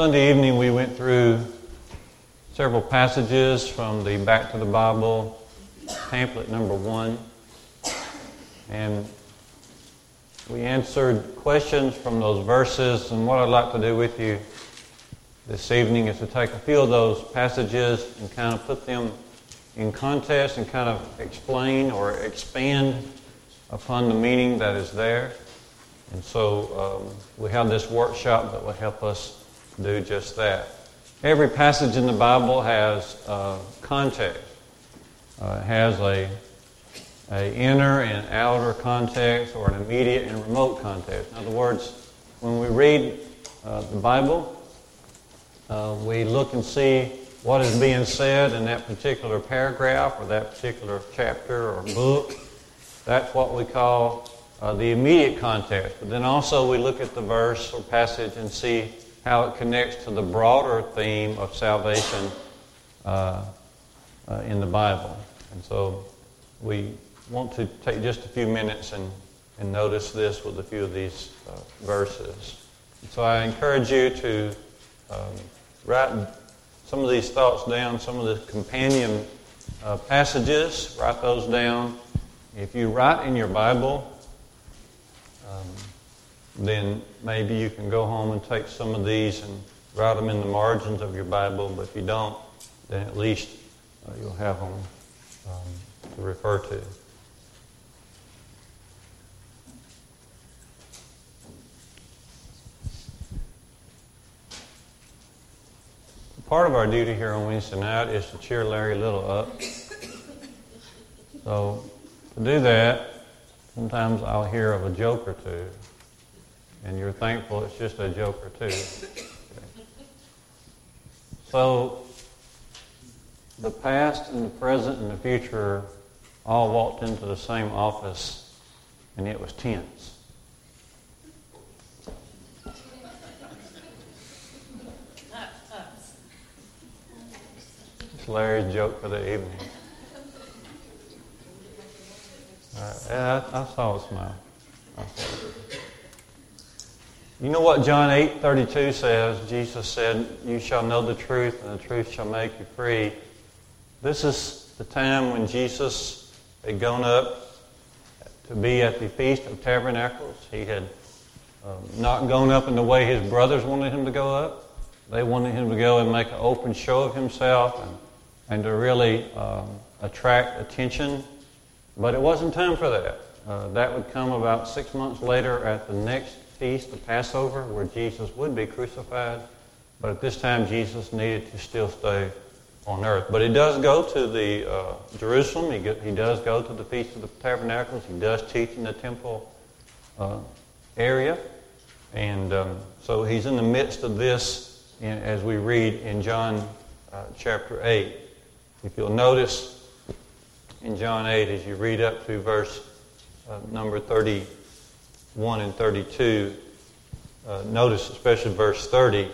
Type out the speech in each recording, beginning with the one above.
Sunday evening, we went through several passages from the Back to the Bible pamphlet number one. And we answered questions from those verses. And what I'd like to do with you this evening is to take a few of those passages and kind of put them in context and kind of explain or expand upon the meaning that is there. And so um, we have this workshop that will help us do just that. Every passage in the Bible has uh, context. Uh, has a, a inner and outer context or an immediate and remote context. In other words, when we read uh, the Bible, uh, we look and see what is being said in that particular paragraph or that particular chapter or book. That's what we call uh, the immediate context. But then also we look at the verse or passage and see how it connects to the broader theme of salvation uh, uh, in the Bible. And so we want to take just a few minutes and, and notice this with a few of these uh, verses. And so I encourage you to um, write some of these thoughts down, some of the companion uh, passages, write those down. If you write in your Bible, um, then maybe you can go home and take some of these and write them in the margins of your Bible. But if you don't, then at least uh, you'll have them um, to refer to. Part of our duty here on Wednesday night is to cheer Larry Little up. So, to do that, sometimes I'll hear of a joke or two and you're thankful it's just a joke or two. So, the past and the present and the future all walked into the same office, and it was tense. It's Larry's joke for the evening. Uh, yeah, I, I saw a smile. I saw you know what John 8 32 says? Jesus said, You shall know the truth, and the truth shall make you free. This is the time when Jesus had gone up to be at the Feast of Tabernacles. He had um, not gone up in the way his brothers wanted him to go up. They wanted him to go and make an open show of himself and, and to really um, attract attention. But it wasn't time for that. Uh, that would come about six months later at the next feast, the Passover, where Jesus would be crucified. But at this time, Jesus needed to still stay on earth. But he does go to the uh, Jerusalem. He, go, he does go to the Feast of the Tabernacles. He does teach in the temple uh, area. And um, so he's in the midst of this in, as we read in John uh, chapter 8. If you'll notice in John 8, as you read up to verse uh, number 30. 1 and 32, uh, notice especially verse 30,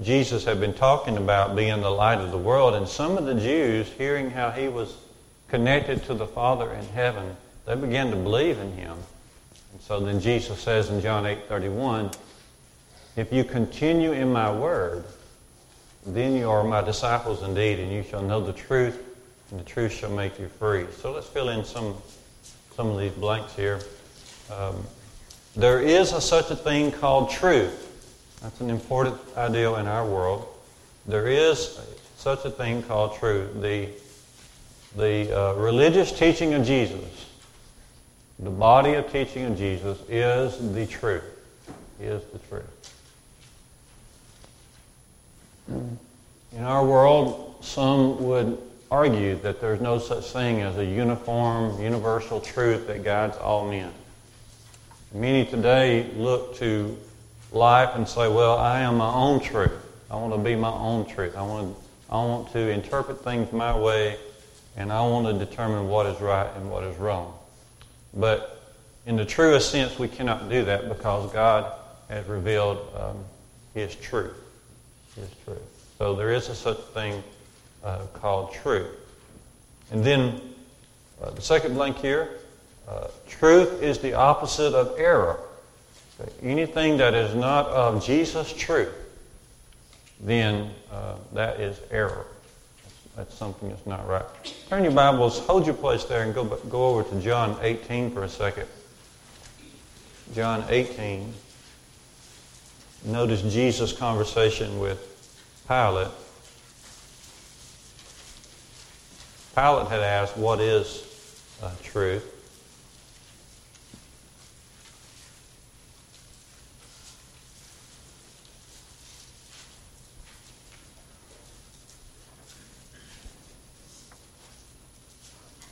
Jesus had been talking about being the light of the world, and some of the Jews, hearing how he was connected to the Father in heaven, they began to believe in him. And so then Jesus says in John 8 31, If you continue in my word, then you are my disciples indeed, and you shall know the truth, and the truth shall make you free. So let's fill in some, some of these blanks here. Um, there is a, such a thing called truth. That's an important ideal in our world. There is such a thing called truth. The, the uh, religious teaching of Jesus, the body of teaching of Jesus, is the truth. Is the truth. In our world, some would argue that there's no such thing as a uniform, universal truth that guides all men. Many today look to life and say, well, I am my own truth. I want to be my own truth. I want to, I want to interpret things my way, and I want to determine what is right and what is wrong. But in the truest sense, we cannot do that because God has revealed um, His truth. His truth. So there is a such thing uh, called truth. And then uh, the second blank here uh, truth is the opposite of error. Anything that is not of Jesus' truth then uh, that is error. That's, something that's not right. Turn your Bibles, hold your place there, and go, go over to John 18 for a second. John 18. Notice Jesus' conversation with Pilate. Pilate had asked, What is uh, truth?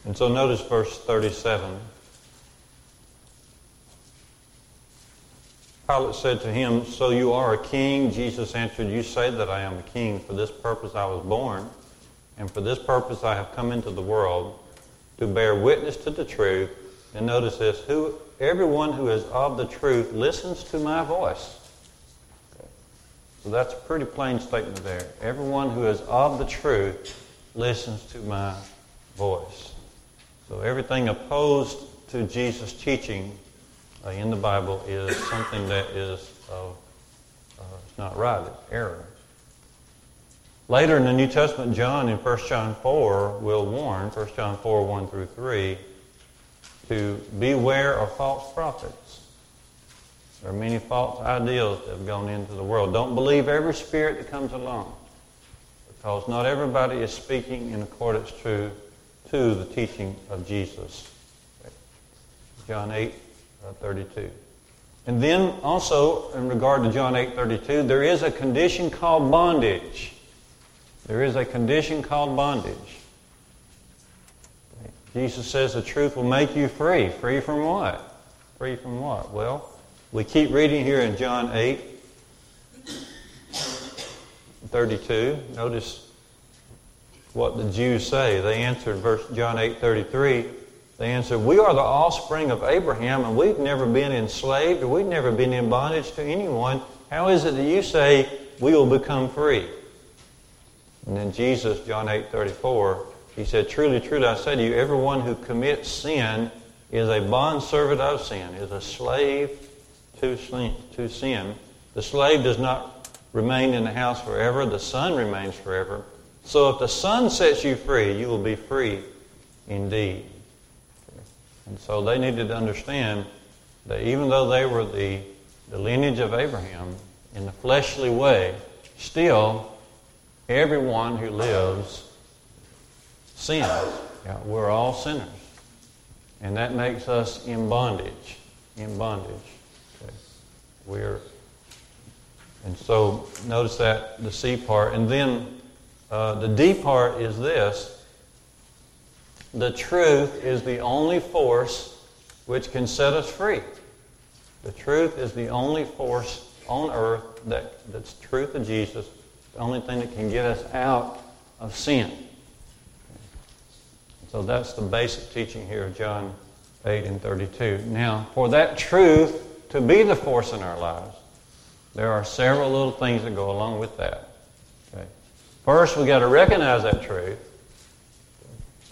And so notice verse 37. Pilate said to him, So you are a king? Jesus answered, You say that I am a king. For this purpose I was born, and for this purpose I have come into the world, to bear witness to the truth. And notice this who, everyone who is of the truth listens to my voice. So that's a pretty plain statement there. Everyone who is of the truth listens to my voice. So everything opposed to Jesus' teaching uh, in the Bible is something that is uh, it's not right, it's error. Later in the New Testament, John in 1 John 4 will warn, 1 John 4, 1 through 3, to beware of false prophets. There are many false ideals that have gone into the world. Don't believe every spirit that comes along, because not everybody is speaking in accordance to to the teaching of Jesus. John 8, uh, 32. And then also, in regard to John 8, 32, there is a condition called bondage. There is a condition called bondage. Jesus says the truth will make you free. Free from what? Free from what? Well, we keep reading here in John 8, 32. Notice what the Jews say. They answered, verse John 8 33, they answered, We are the offspring of Abraham, and we've never been enslaved, or we've never been in bondage to anyone. How is it that you say we will become free? And then Jesus, John 8 34, he said, Truly, truly, I say to you, everyone who commits sin is a bondservant of sin, is a slave to sin. The slave does not remain in the house forever, the son remains forever. So if the Son sets you free, you will be free indeed. And so they needed to understand that even though they were the, the lineage of Abraham in the fleshly way, still everyone who lives sins. Yeah, we're all sinners. And that makes us in bondage. In bondage. Okay. We're and so notice that the C part. And then uh, the D part is this the truth is the only force which can set us free. The truth is the only force on earth that, that's truth of Jesus, the only thing that can get us out of sin. So that's the basic teaching here of John 8 and 32. Now, for that truth to be the force in our lives, there are several little things that go along with that. First, we got to recognize that truth.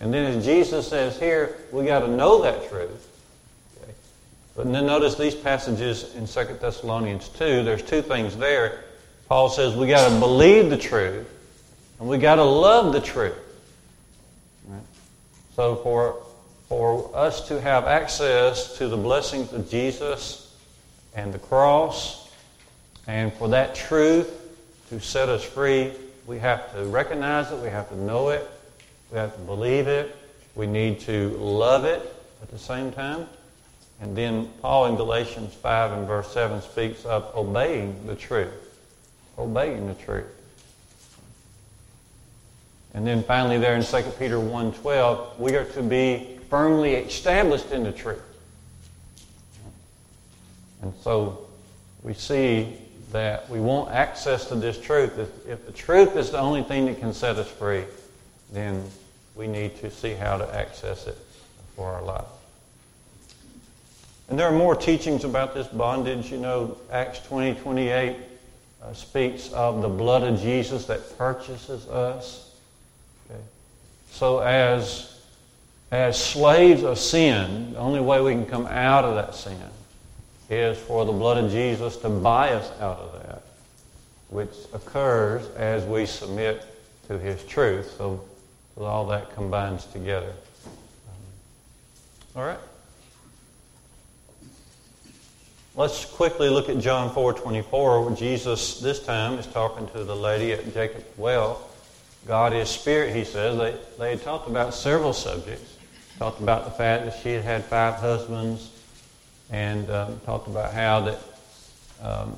And then, as Jesus says here, we got to know that truth. Okay. But then notice these passages in 2 Thessalonians 2, there's two things there. Paul says we got to believe the truth, and we got to love the truth. Right? So, for, for us to have access to the blessings of Jesus and the cross, and for that truth to set us free, we have to recognize it, we have to know it, we have to believe it, we need to love it at the same time. And then Paul in Galatians 5 and verse 7 speaks of obeying the truth. Obeying the truth. And then finally there in 2 Peter 1.12, we are to be firmly established in the truth. And so we see that we want access to this truth. If, if the truth is the only thing that can set us free, then we need to see how to access it for our life. And there are more teachings about this bondage. You know, Acts 20 28 uh, speaks of the blood of Jesus that purchases us. Okay. So, as, as slaves of sin, the only way we can come out of that sin is for the blood of Jesus to buy us out of that. which occurs as we submit to His truth. So, all that combines together. All right. Let's quickly look at John 4:24, where Jesus this time is talking to the lady at Jacob's well. God is spirit, he says. They, they had talked about several subjects. Talked about the fact that she had had five husbands, and um, talked about how that um,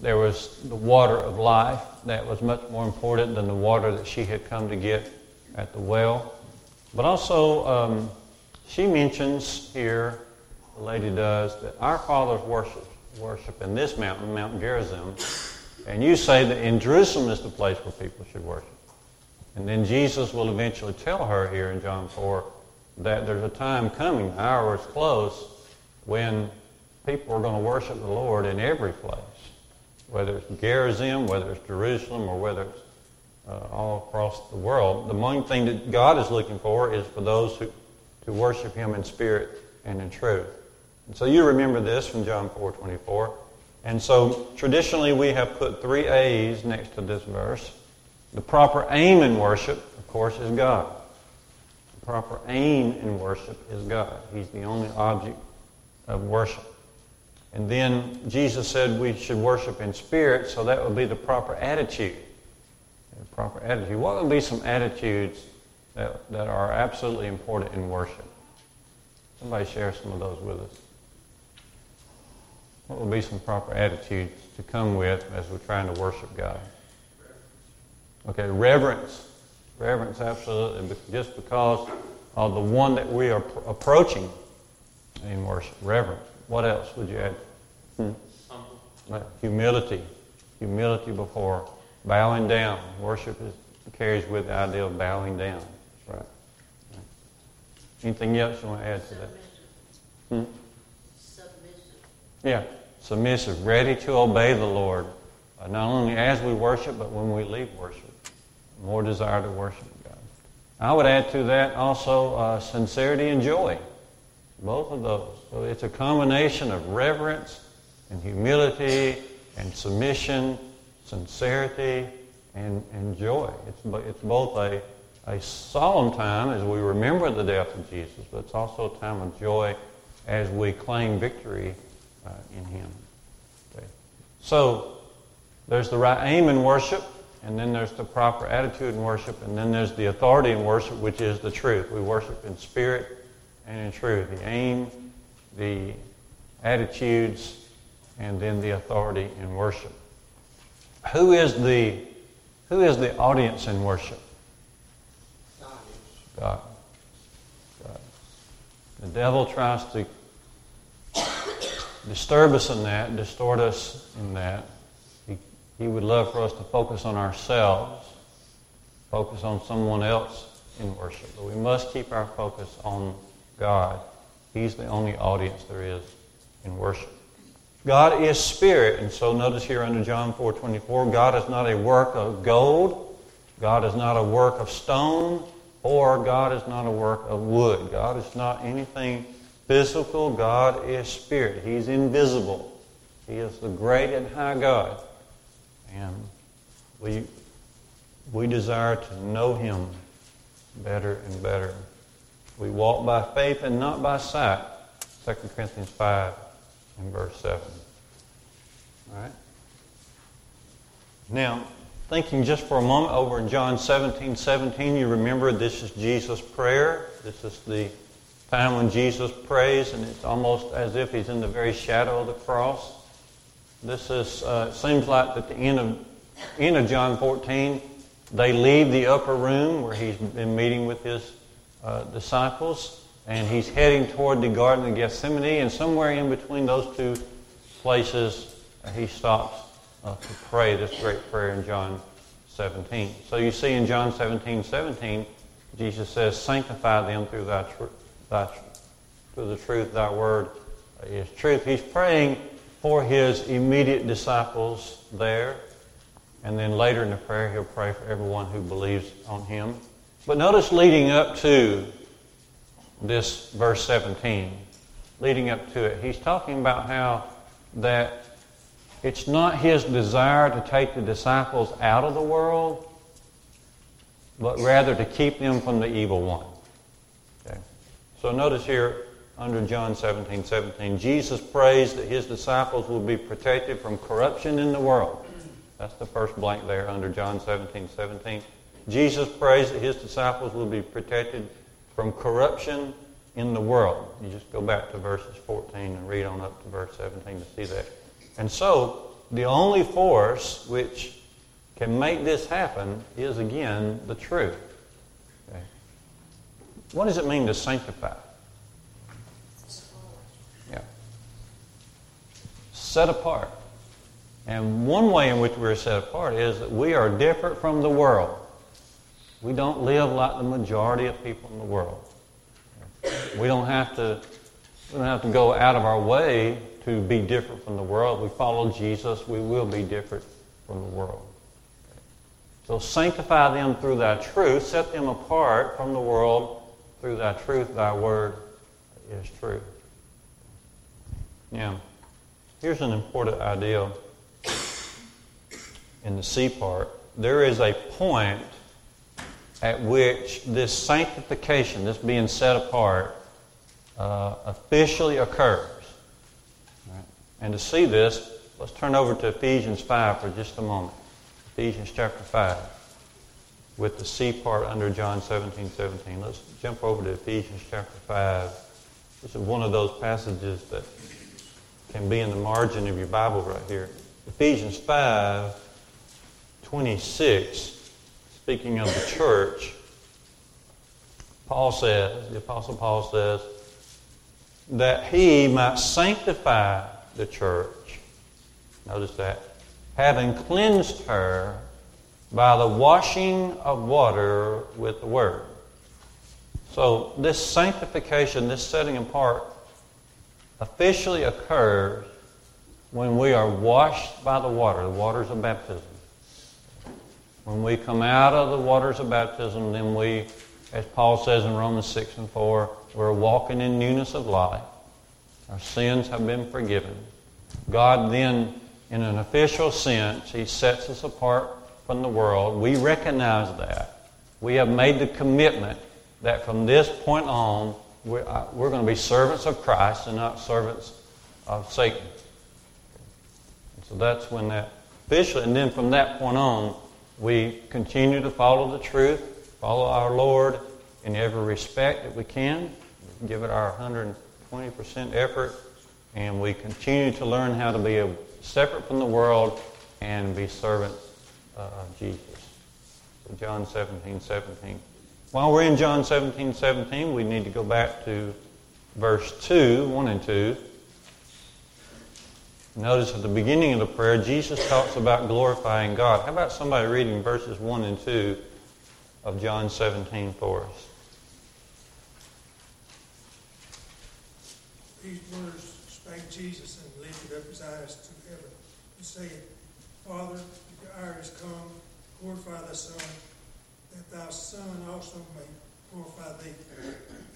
there was the water of life that was much more important than the water that she had come to get at the well. But also, um, she mentions here, the lady does, that our fathers worship, worship in this mountain, Mount Gerizim, and you say that in Jerusalem is the place where people should worship. And then Jesus will eventually tell her here in John 4 that there's a time coming, hour is close, when people are going to worship the Lord in every place whether it's Gerizim, whether it's Jerusalem, or whether it's uh, all across the world. The main thing that God is looking for is for those who to worship Him in spirit and in truth. And so you remember this from John 4:24. And so traditionally we have put three A's next to this verse. The proper aim in worship, of course, is God. The proper aim in worship is God. He's the only object of worship. And then Jesus said we should worship in spirit, so that would be the proper attitude. The proper attitude. What would be some attitudes that, that are absolutely important in worship? Somebody share some of those with us. What would be some proper attitudes to come with as we're trying to worship God? Okay, reverence. Reverence, absolutely. Just because of the one that we are approaching in worship. Reverence. What else would you add? Hmm. Humility. Humility before bowing down. Worship is, carries with the idea of bowing down. That's right. Anything else you want to add to that? Hmm? Submissive. Yeah, submissive, ready to obey the Lord, uh, not only as we worship, but when we leave worship. More desire to worship God. I would add to that also uh, sincerity and joy. Both of those. So it's a combination of reverence and humility and submission, sincerity, and, and joy. It's, it's both a, a solemn time as we remember the death of Jesus, but it's also a time of joy as we claim victory uh, in Him. Okay. So there's the right aim in worship, and then there's the proper attitude in worship, and then there's the authority in worship, which is the truth. We worship in spirit and in truth. The aim, the attitudes, and then the authority in worship. Who is the, who is the audience in worship? God. God. The devil tries to disturb us in that, distort us in that. He, he would love for us to focus on ourselves, focus on someone else in worship. But we must keep our focus on God. He's the only audience there is in worship. God is spirit. And so notice here under John 4:24, God is not a work of gold, God is not a work of stone, or God is not a work of wood. God is not anything physical. God is spirit. He's invisible. He is the great and high God. And we, we desire to know Him better and better. We walk by faith and not by sight. 2 Corinthians 5 in verse 7. All right? Now, thinking just for a moment over in John 17 17, you remember this is Jesus' prayer. This is the time when Jesus prays, and it's almost as if he's in the very shadow of the cross. This is, uh, seems like at the end of, end of John 14, they leave the upper room where he's been meeting with his uh, disciples, and he's heading toward the Garden of Gethsemane, and somewhere in between those two places, he stops uh, to pray this great prayer in John 17. So you see in John 17, 17, Jesus says, Sanctify them through thy, tr- thy through the truth, thy word is truth. He's praying for his immediate disciples there. And then later in the prayer, he'll pray for everyone who believes on him. But notice leading up to this verse 17, leading up to it, he's talking about how that it's not his desire to take the disciples out of the world, but rather to keep them from the evil one. Okay. So notice here under John 17, 17, Jesus prays that his disciples will be protected from corruption in the world. That's the first blank there under John 17, 17. Jesus prays that his disciples will be protected from corruption in the world. You just go back to verses 14 and read on up to verse 17 to see that. And so, the only force which can make this happen is, again, the truth. Okay. What does it mean to sanctify? Yeah. Set apart. And one way in which we're set apart is that we are different from the world. We don't live like the majority of people in the world. We don't have to, we don't have to go out of our way to be different from the world. We follow Jesus, we will be different from the world. So sanctify them through thy truth, set them apart from the world through thy truth. Thy word is true. Now, here's an important idea in the C part. There is a point at which this sanctification, this being set apart, uh, officially occurs. Right? And to see this, let's turn over to Ephesians 5 for just a moment. Ephesians chapter 5, with the C part under John 17 17. Let's jump over to Ephesians chapter 5. This is one of those passages that can be in the margin of your Bible right here. Ephesians 5 26 speaking of the church, Paul says, the Apostle Paul says, that he might sanctify the church. Notice that. Having cleansed her by the washing of water with the word. So, this sanctification, this setting apart, officially occurs when we are washed by the water, the waters of baptism. When we come out of the waters of baptism, then we, as Paul says in Romans 6 and 4, we're walking in newness of life. Our sins have been forgiven. God then, in an official sense, He sets us apart from the world. We recognize that. We have made the commitment that from this point on, we're, uh, we're going to be servants of Christ and not servants of Satan. And so that's when that officially, and then from that point on, we continue to follow the truth, follow our Lord in every respect that we can, give it our 120% effort, and we continue to learn how to be separate from the world and be servants uh, of Jesus. So John 17, 17. While we're in John 17, 17, we need to go back to verse 2, 1 and 2. Notice at the beginning of the prayer, Jesus talks about glorifying God. How about somebody reading verses 1 and 2 of John 17 for us? These words spake Jesus and lifted up his eyes to heaven and said, Father, the hour is come, glorify thy Son, that thy Son also may glorify thee,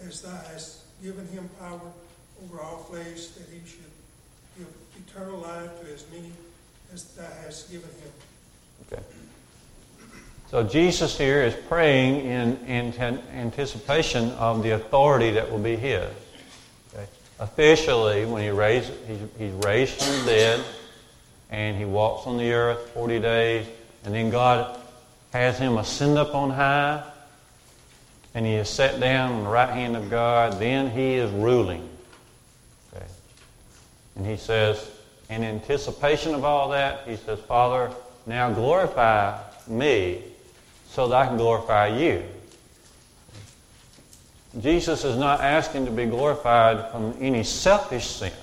as thou hast given him power over all flesh, that he should eternal life to as many as thou hast given him. Okay. So Jesus here is praying in, in anticipation of the authority that will be his. Okay. Officially, when he raised, he's, he's raised from the dead, and he walks on the earth 40 days, and then God has him ascend up on high, and he is set down on the right hand of God. Then he is ruling. And he says, in anticipation of all that, he says, Father, now glorify me so that I can glorify you. Jesus is not asking to be glorified from any selfish sense,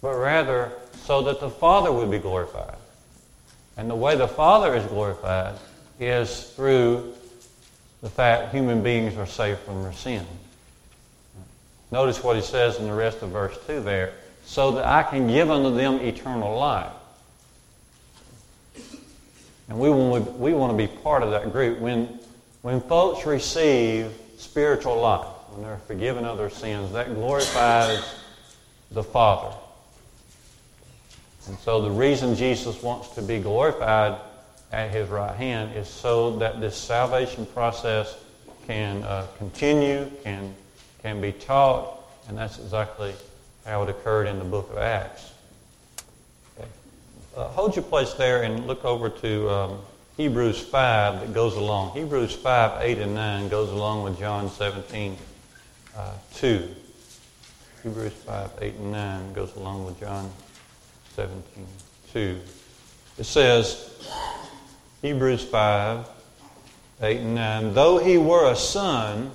but rather so that the Father would be glorified. And the way the Father is glorified is through the fact human beings are saved from their sin. Notice what he says in the rest of verse 2 there so that I can give unto them eternal life. And we want, to, we want to be part of that group. When, when folks receive spiritual life, when they're forgiven of their sins, that glorifies the Father. And so the reason Jesus wants to be glorified at his right hand is so that this salvation process can uh, continue, can, can be taught, and that's exactly how it occurred in the book of Acts. Okay. Uh, hold your place there and look over to um, Hebrews 5 that goes along. Hebrews 5, 8, and 9 goes along with John 17, uh, 2. Hebrews 5, 8, and 9 goes along with John 17, 2. It says, Hebrews 5, 8 and 9, though he were a son,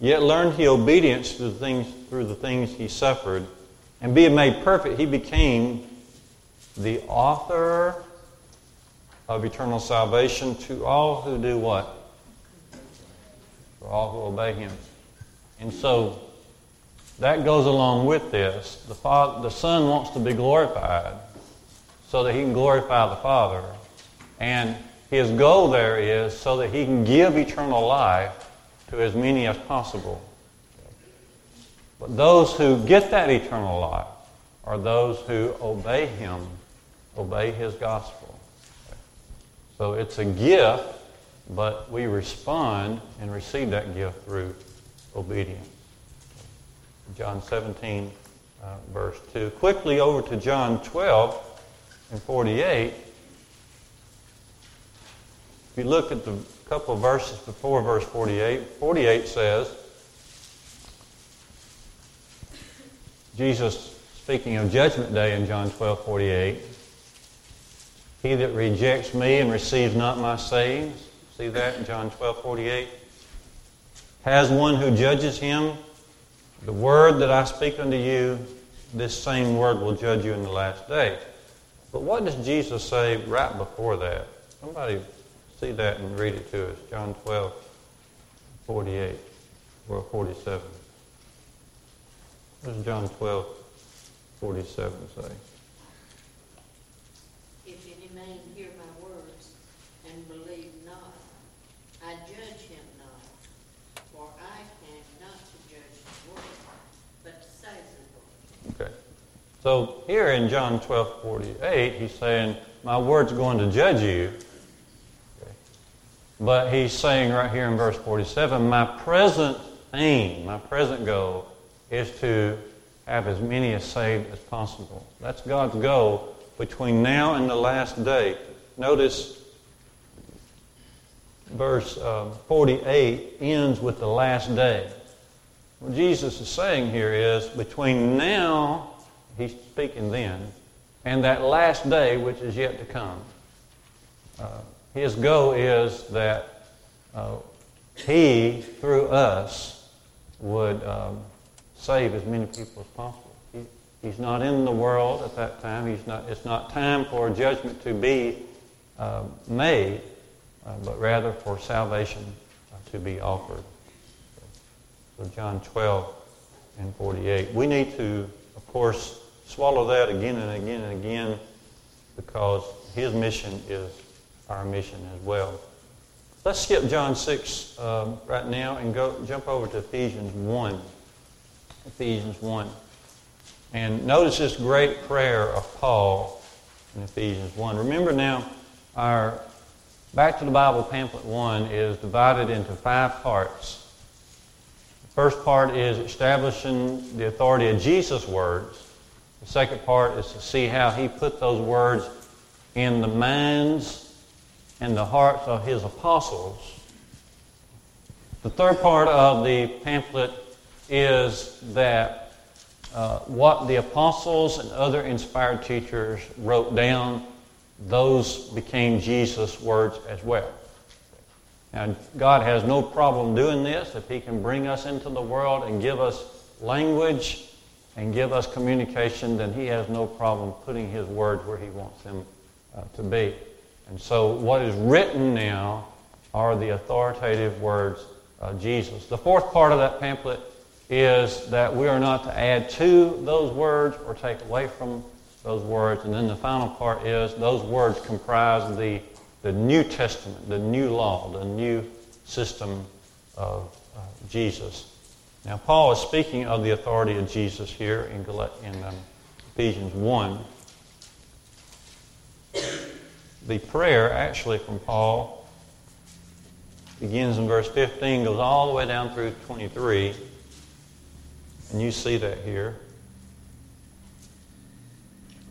yet learned he obedience to the things, through the things he suffered, and being made perfect, he became the author of eternal salvation to all who do what? For all who obey him. And so that goes along with this. The, father, the Son wants to be glorified so that he can glorify the Father. And his goal there is so that he can give eternal life to as many as possible. But those who get that eternal life are those who obey him obey his gospel. So it's a gift, but we respond and receive that gift through obedience. John 17, uh, verse 2. Quickly over to John 12 and 48. If you look at the couple of verses before verse 48, 48 says, Jesus speaking of judgment day in John 12, 48, he that rejects me and receives not my sayings, see that in John 12, 48, has one who judges him. The word that I speak unto you, this same word will judge you in the last day. But what does Jesus say right before that? Somebody see that and read it to us. John 12, 48 or 47. What does John 12, 47 say? If any man hear my words and believe not, I judge him not, for I came not to judge the world, but to save the world. Okay. So here in John 12 48, he's saying, My word's going to judge you. But he's saying right here in verse 47, My present aim, my present goal is to have as many as saved as possible. That's God's goal between now and the last day. Notice verse uh, 48 ends with the last day. What Jesus is saying here is between now He's speaking then. And that last day, which is yet to come, uh, his goal is that uh, he, through us, would um, save as many people as possible. He, he's not in the world at that time. He's not, it's not time for judgment to be uh, made, uh, but rather for salvation uh, to be offered. So John 12 and 48. We need to, of course, swallow that again and again and again because his mission is our mission as well. Let's skip John 6 um, right now and go jump over to Ephesians 1. Ephesians 1. And notice this great prayer of Paul in Ephesians 1. Remember now, our Back to the Bible pamphlet 1 is divided into five parts. The first part is establishing the authority of Jesus' words. The second part is to see how he put those words in the minds and the hearts of his apostles. The third part of the pamphlet is that uh, what the apostles and other inspired teachers wrote down, those became Jesus' words as well. Now, God has no problem doing this if He can bring us into the world and give us language and give us communication, then he has no problem putting his words where he wants them uh, to be. And so what is written now are the authoritative words of Jesus. The fourth part of that pamphlet is that we are not to add to those words or take away from those words. And then the final part is those words comprise the, the New Testament, the new law, the new system of uh, Jesus. Now, Paul is speaking of the authority of Jesus here in, in um, Ephesians 1. The prayer, actually, from Paul begins in verse 15, goes all the way down through 23. And you see that here.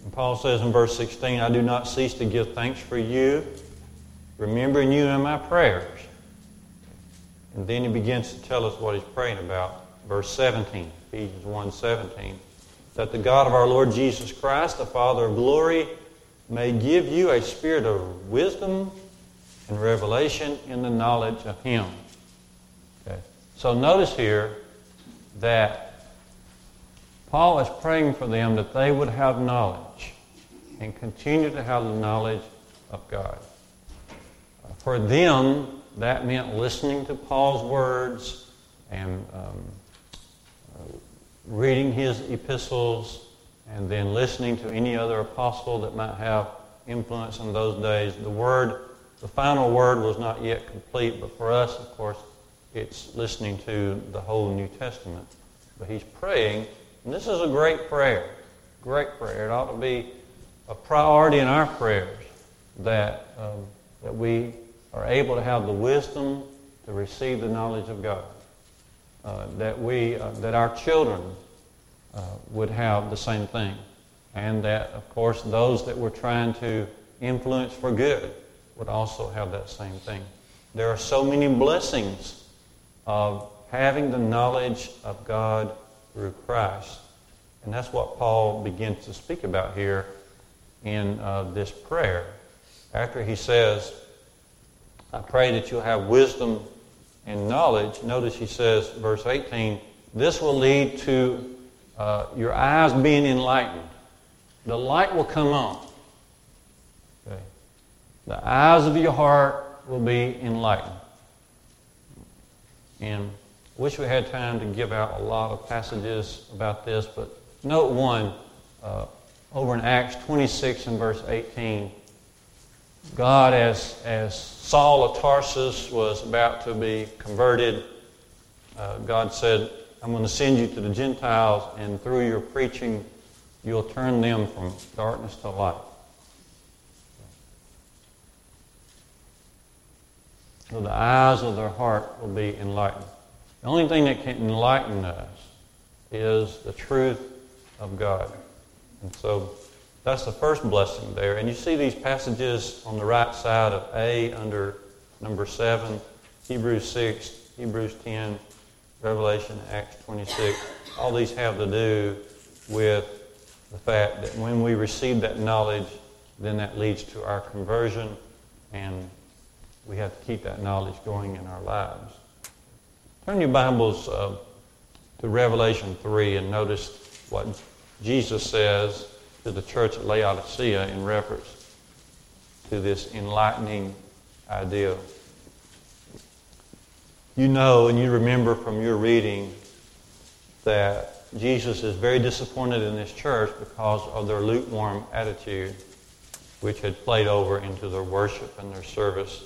And Paul says in verse 16, I do not cease to give thanks for you, remembering you in my prayers. And then he begins to tell us what he's praying about. Verse 17, Ephesians 1 17. That the God of our Lord Jesus Christ, the Father of glory, may give you a spirit of wisdom and revelation in the knowledge of Him. Okay. So notice here that Paul is praying for them that they would have knowledge and continue to have the knowledge of God. For them, that meant listening to Paul's words and um, reading his epistles and then listening to any other apostle that might have influence in those days. The word, the final word was not yet complete, but for us, of course, it's listening to the whole New Testament. But he's praying, and this is a great prayer. Great prayer. It ought to be a priority in our prayers that, um, that we are able to have the wisdom to receive the knowledge of God. Uh, that we, uh, that our children uh, would have the same thing. And that, of course, those that we're trying to influence for good would also have that same thing. There are so many blessings of having the knowledge of God through Christ. And that's what Paul begins to speak about here in uh, this prayer. After he says, I pray that you'll have wisdom and knowledge. Notice he says, verse 18, this will lead to uh, your eyes being enlightened. The light will come on. Okay. The eyes of your heart will be enlightened. And I wish we had time to give out a lot of passages about this, but note one uh, over in Acts 26 and verse 18. God, as, as Saul of Tarsus was about to be converted, uh, God said, I'm going to send you to the Gentiles, and through your preaching, you'll turn them from darkness to light. So the eyes of their heart will be enlightened. The only thing that can enlighten us is the truth of God. And so that's the first blessing there. And you see these passages on the right side of A under number 7, Hebrews 6, Hebrews 10, Revelation, Acts 26. All these have to do with the fact that when we receive that knowledge, then that leads to our conversion, and we have to keep that knowledge going in our lives. Turn your Bibles uh, to Revelation 3 and notice what Jesus says to the church at Laodicea in reference to this enlightening idea. You know and you remember from your reading that Jesus is very disappointed in this church because of their lukewarm attitude, which had played over into their worship and their service.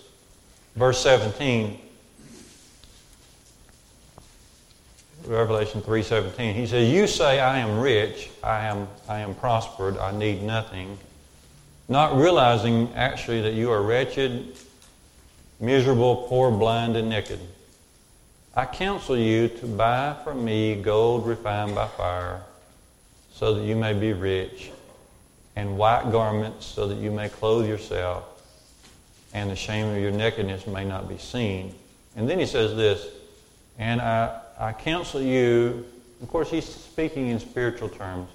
Verse 17, Revelation 3:17. He says, "You say I am rich, I am I am prospered, I need nothing, not realizing actually that you are wretched, miserable, poor, blind, and naked." I counsel you to buy from me gold refined by fire, so that you may be rich, and white garments, so that you may clothe yourself, and the shame of your nakedness may not be seen. And then he says this, and I, I counsel you, of course, he's speaking in spiritual terms.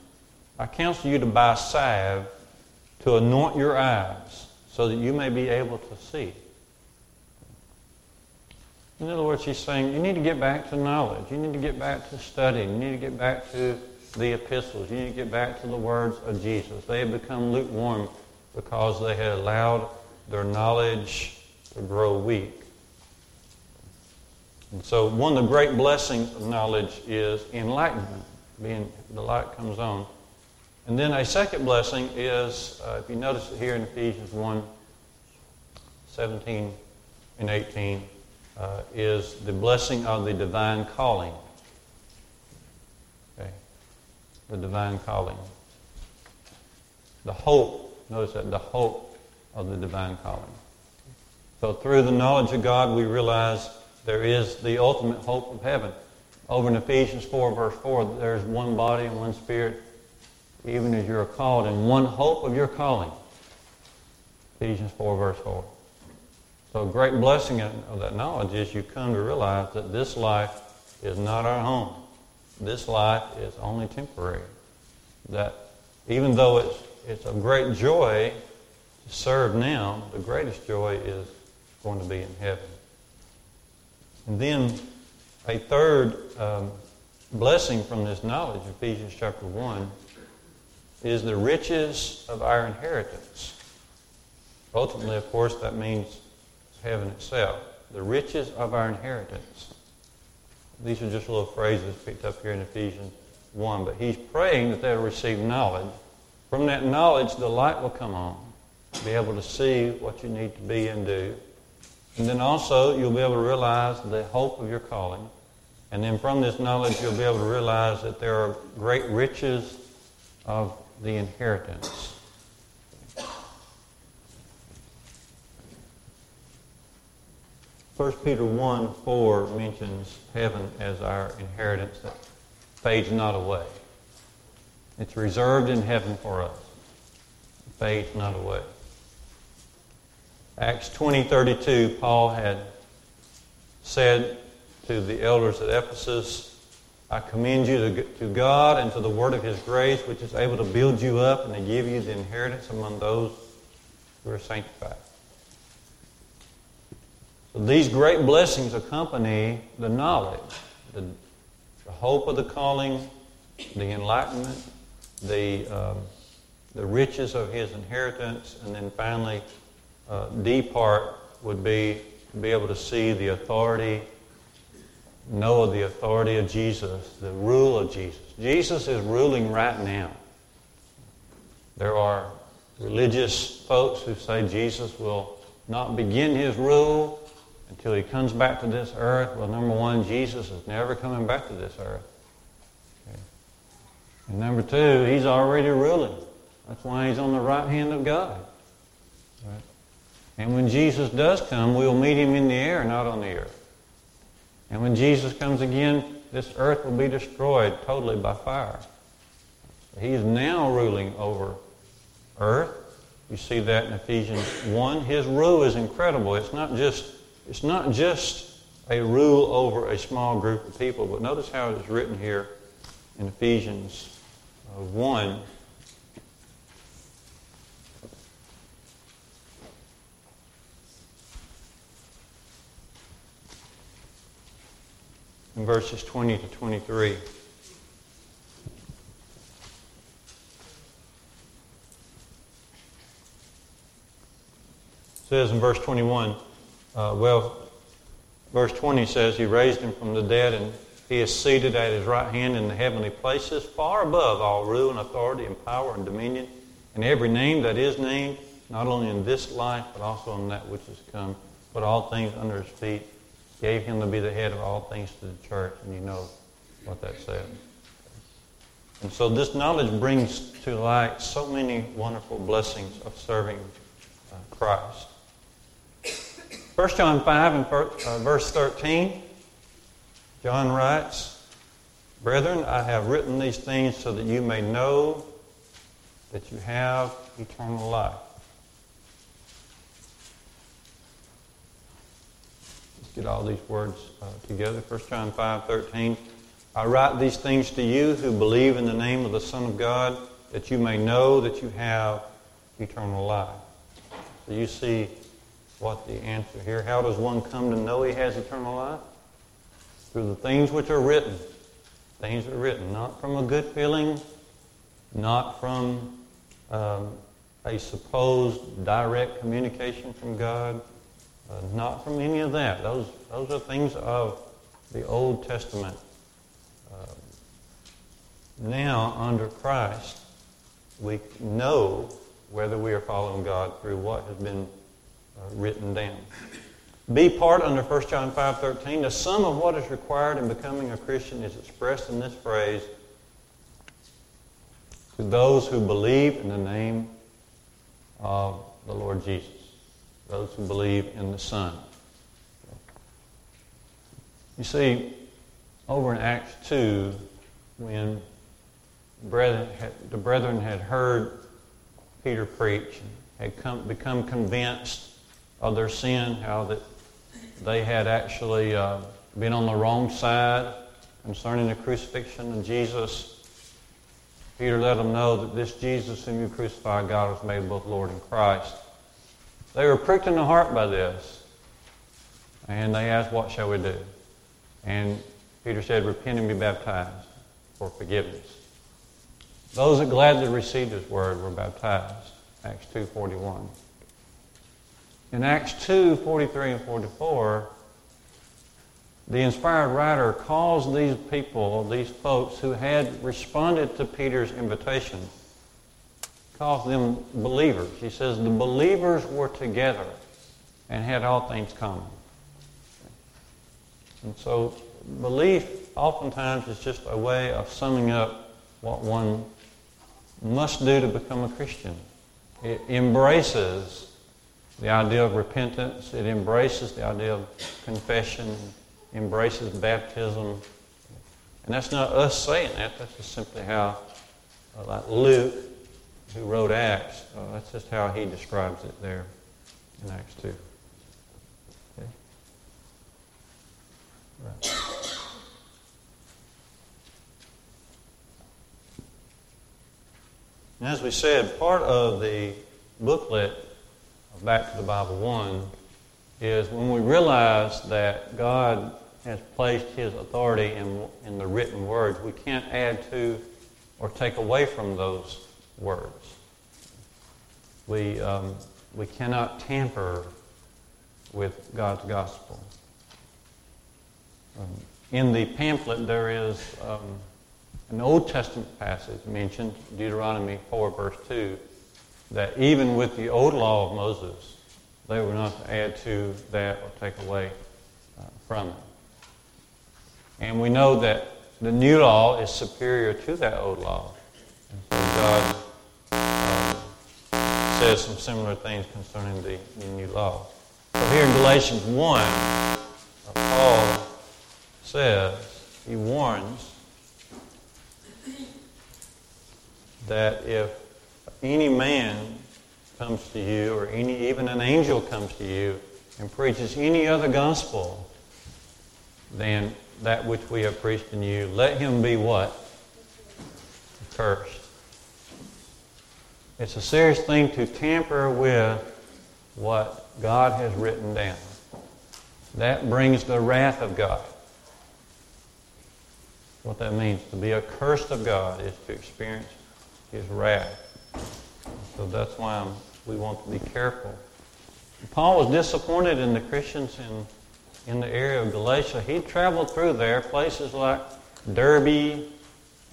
I counsel you to buy salve to anoint your eyes, so that you may be able to see. In other words, he's saying you need to get back to knowledge. You need to get back to studying. You need to get back to the epistles. You need to get back to the words of Jesus. They have become lukewarm because they had allowed their knowledge to grow weak. And so one of the great blessings of knowledge is enlightenment. Being the light comes on. And then a second blessing is, uh, if you notice it here in Ephesians 1, 17 and 18, uh, is the blessing of the divine calling. Okay. The divine calling. The hope, notice that, the hope of the divine calling. So through the knowledge of God, we realize there is the ultimate hope of heaven. Over in Ephesians 4, verse 4, there's one body and one spirit, even as you're called, and one hope of your calling. Ephesians 4, verse 4. So a great blessing of that knowledge is you come to realize that this life is not our home. This life is only temporary. That even though it's, it's a great joy to serve now, the greatest joy is going to be in heaven. And then a third um, blessing from this knowledge, Ephesians chapter 1, is the riches of our inheritance. Ultimately, of course, that means heaven itself. The riches of our inheritance. These are just little phrases picked up here in Ephesians 1. But he's praying that they'll receive knowledge. From that knowledge, the light will come on. Be able to see what you need to be and do. And then also, you'll be able to realize the hope of your calling. And then from this knowledge, you'll be able to realize that there are great riches of the inheritance. First Peter 1 4 mentions heaven as our inheritance that fades not away. It's reserved in heaven for us. It fades not away. Acts 20:32, Paul had said to the elders at Ephesus, I commend you to God and to the word of his grace, which is able to build you up and to give you the inheritance among those who are sanctified. These great blessings accompany the knowledge, the, the hope of the calling, the enlightenment, the, um, the riches of his inheritance, and then finally uh, D part would be to be able to see the authority, know the authority of Jesus, the rule of Jesus. Jesus is ruling right now. There are religious folks who say Jesus will not begin his rule until he comes back to this earth. Well, number one, Jesus is never coming back to this earth. Okay. And number two, he's already ruling. That's why he's on the right hand of God. Right? And when Jesus does come, we'll meet him in the air, not on the earth. And when Jesus comes again, this earth will be destroyed totally by fire. He is now ruling over earth. You see that in Ephesians 1. His rule is incredible. It's not just, it's not just a rule over a small group of people, but notice how it is written here in Ephesians uh, 1 in verses 20 to 23. It says in verse 21, uh, well, verse 20 says, He raised him from the dead, and he is seated at his right hand in the heavenly places, far above all rule and authority and power and dominion, and every name that is named, not only in this life, but also in that which is come. Put all things under his feet gave him to be the head of all things to the church, and you know what that said. And so this knowledge brings to light so many wonderful blessings of serving uh, Christ. 1 John 5 and uh, verse 13, John writes, Brethren, I have written these things so that you may know that you have eternal life. Let's get all these words uh, together. 1 John 5 13. I write these things to you who believe in the name of the Son of God, that you may know that you have eternal life. So you see what the answer here. How does one come to know he has eternal life? Through the things which are written. Things are written, not from a good feeling, not from um, a supposed direct communication from God uh, not from any of that. Those, those are things of the Old Testament. Uh, now, under Christ, we know whether we are following God through what has been written down. Be part under 1 John 5.13. The sum of what is required in becoming a Christian is expressed in this phrase, to those who believe in the name of the Lord Jesus, those who believe in the Son. You see, over in Acts 2, when the brethren had heard Peter preach, had come, become convinced of their sin, how that they had actually uh, been on the wrong side concerning the crucifixion of Jesus. Peter let them know that this Jesus whom you crucified, God has made both Lord and Christ. They were pricked in the heart by this. And they asked, What shall we do? And Peter said, Repent and be baptized for forgiveness. Those that gladly received his word were baptized. Acts 2.41. In Acts 2, 43 and 44, the inspired writer calls these people, these folks who had responded to Peter's invitation, calls them believers. He says the believers were together and had all things common. And so belief oftentimes is just a way of summing up what one must do to become a Christian. It embraces the idea of repentance, it embraces the idea of confession, embraces baptism. And that's not us saying that, that's just simply how, uh, like Luke, who wrote Acts, uh, that's just how he describes it there in Acts 2. Okay? Right. And as we said, part of the booklet Back to the Bible 1 is when we realize that God has placed His authority in, in the written words, we can't add to or take away from those words. We, um, we cannot tamper with God's gospel. Um, in the pamphlet, there is um, an Old Testament passage mentioned, Deuteronomy 4, verse 2, that even with the old law of Moses, they were not to add to that or take away uh, from it. And we know that the new law is superior to that old law. And so God um, says some similar things concerning the, the, new law. So here in Galatians 1, uh, Paul says, he warns that if any man comes to you, or any, even an angel comes to you, and preaches any other gospel than that which we have preached in you, let him be what? Cursed. It's a serious thing to tamper with what God has written down. That brings the wrath of God. What that means, to be accursed of God, is to experience his wrath. So that's why I'm, we want to be careful. Paul was disappointed in the Christians in, in the area of Galatia. He traveled through there, places like Derbe,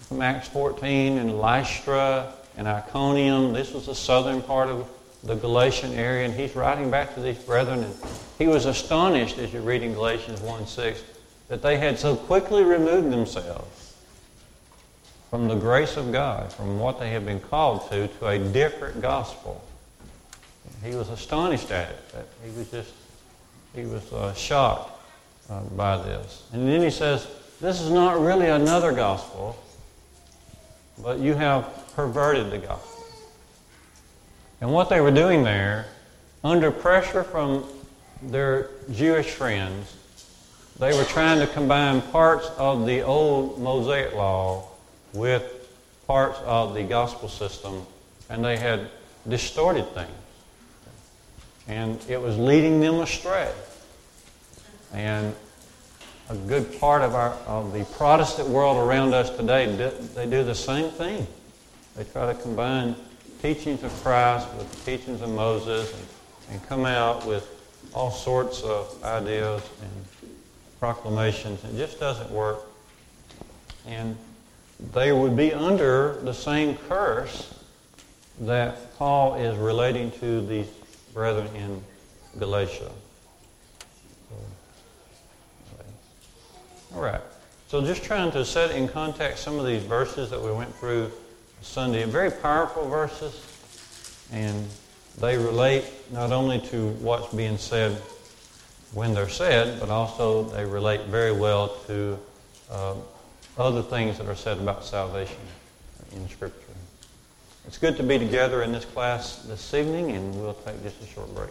from Acts 14 and Lystra and Iconium. This was the southern part of the Galatian area, and he's writing back to these brethren, and he was astonished as you read in Galatians 1 6 that they had so quickly removed themselves from the grace of God, from what they had been called to, to a different gospel. He was astonished at it. He was just, he was uh, shocked uh, by this. And then he says, this is not really another gospel, but you have perverted the gospel. And what they were doing there, under pressure from their Jewish friends, they were trying to combine parts of the old Mosaic law with parts of the gospel system, and they had distorted things. And it was leading them astray. And a good part of, our, of the Protestant world around us today, they do the same thing. They try to combine teachings of Christ with the teachings of Moses and, and come out with all sorts of ideas and proclamations. It just doesn't work. And they would be under the same curse that Paul is relating to these brethren in Galatia. All right. So just trying to set in context some of these verses that we went through Sunday. Very powerful verses. And they relate not only to what's being said when they're said, but also they relate very well to uh, other things that are said about salvation in Scripture. It's good to be together in this class this evening, and we'll take just a short break.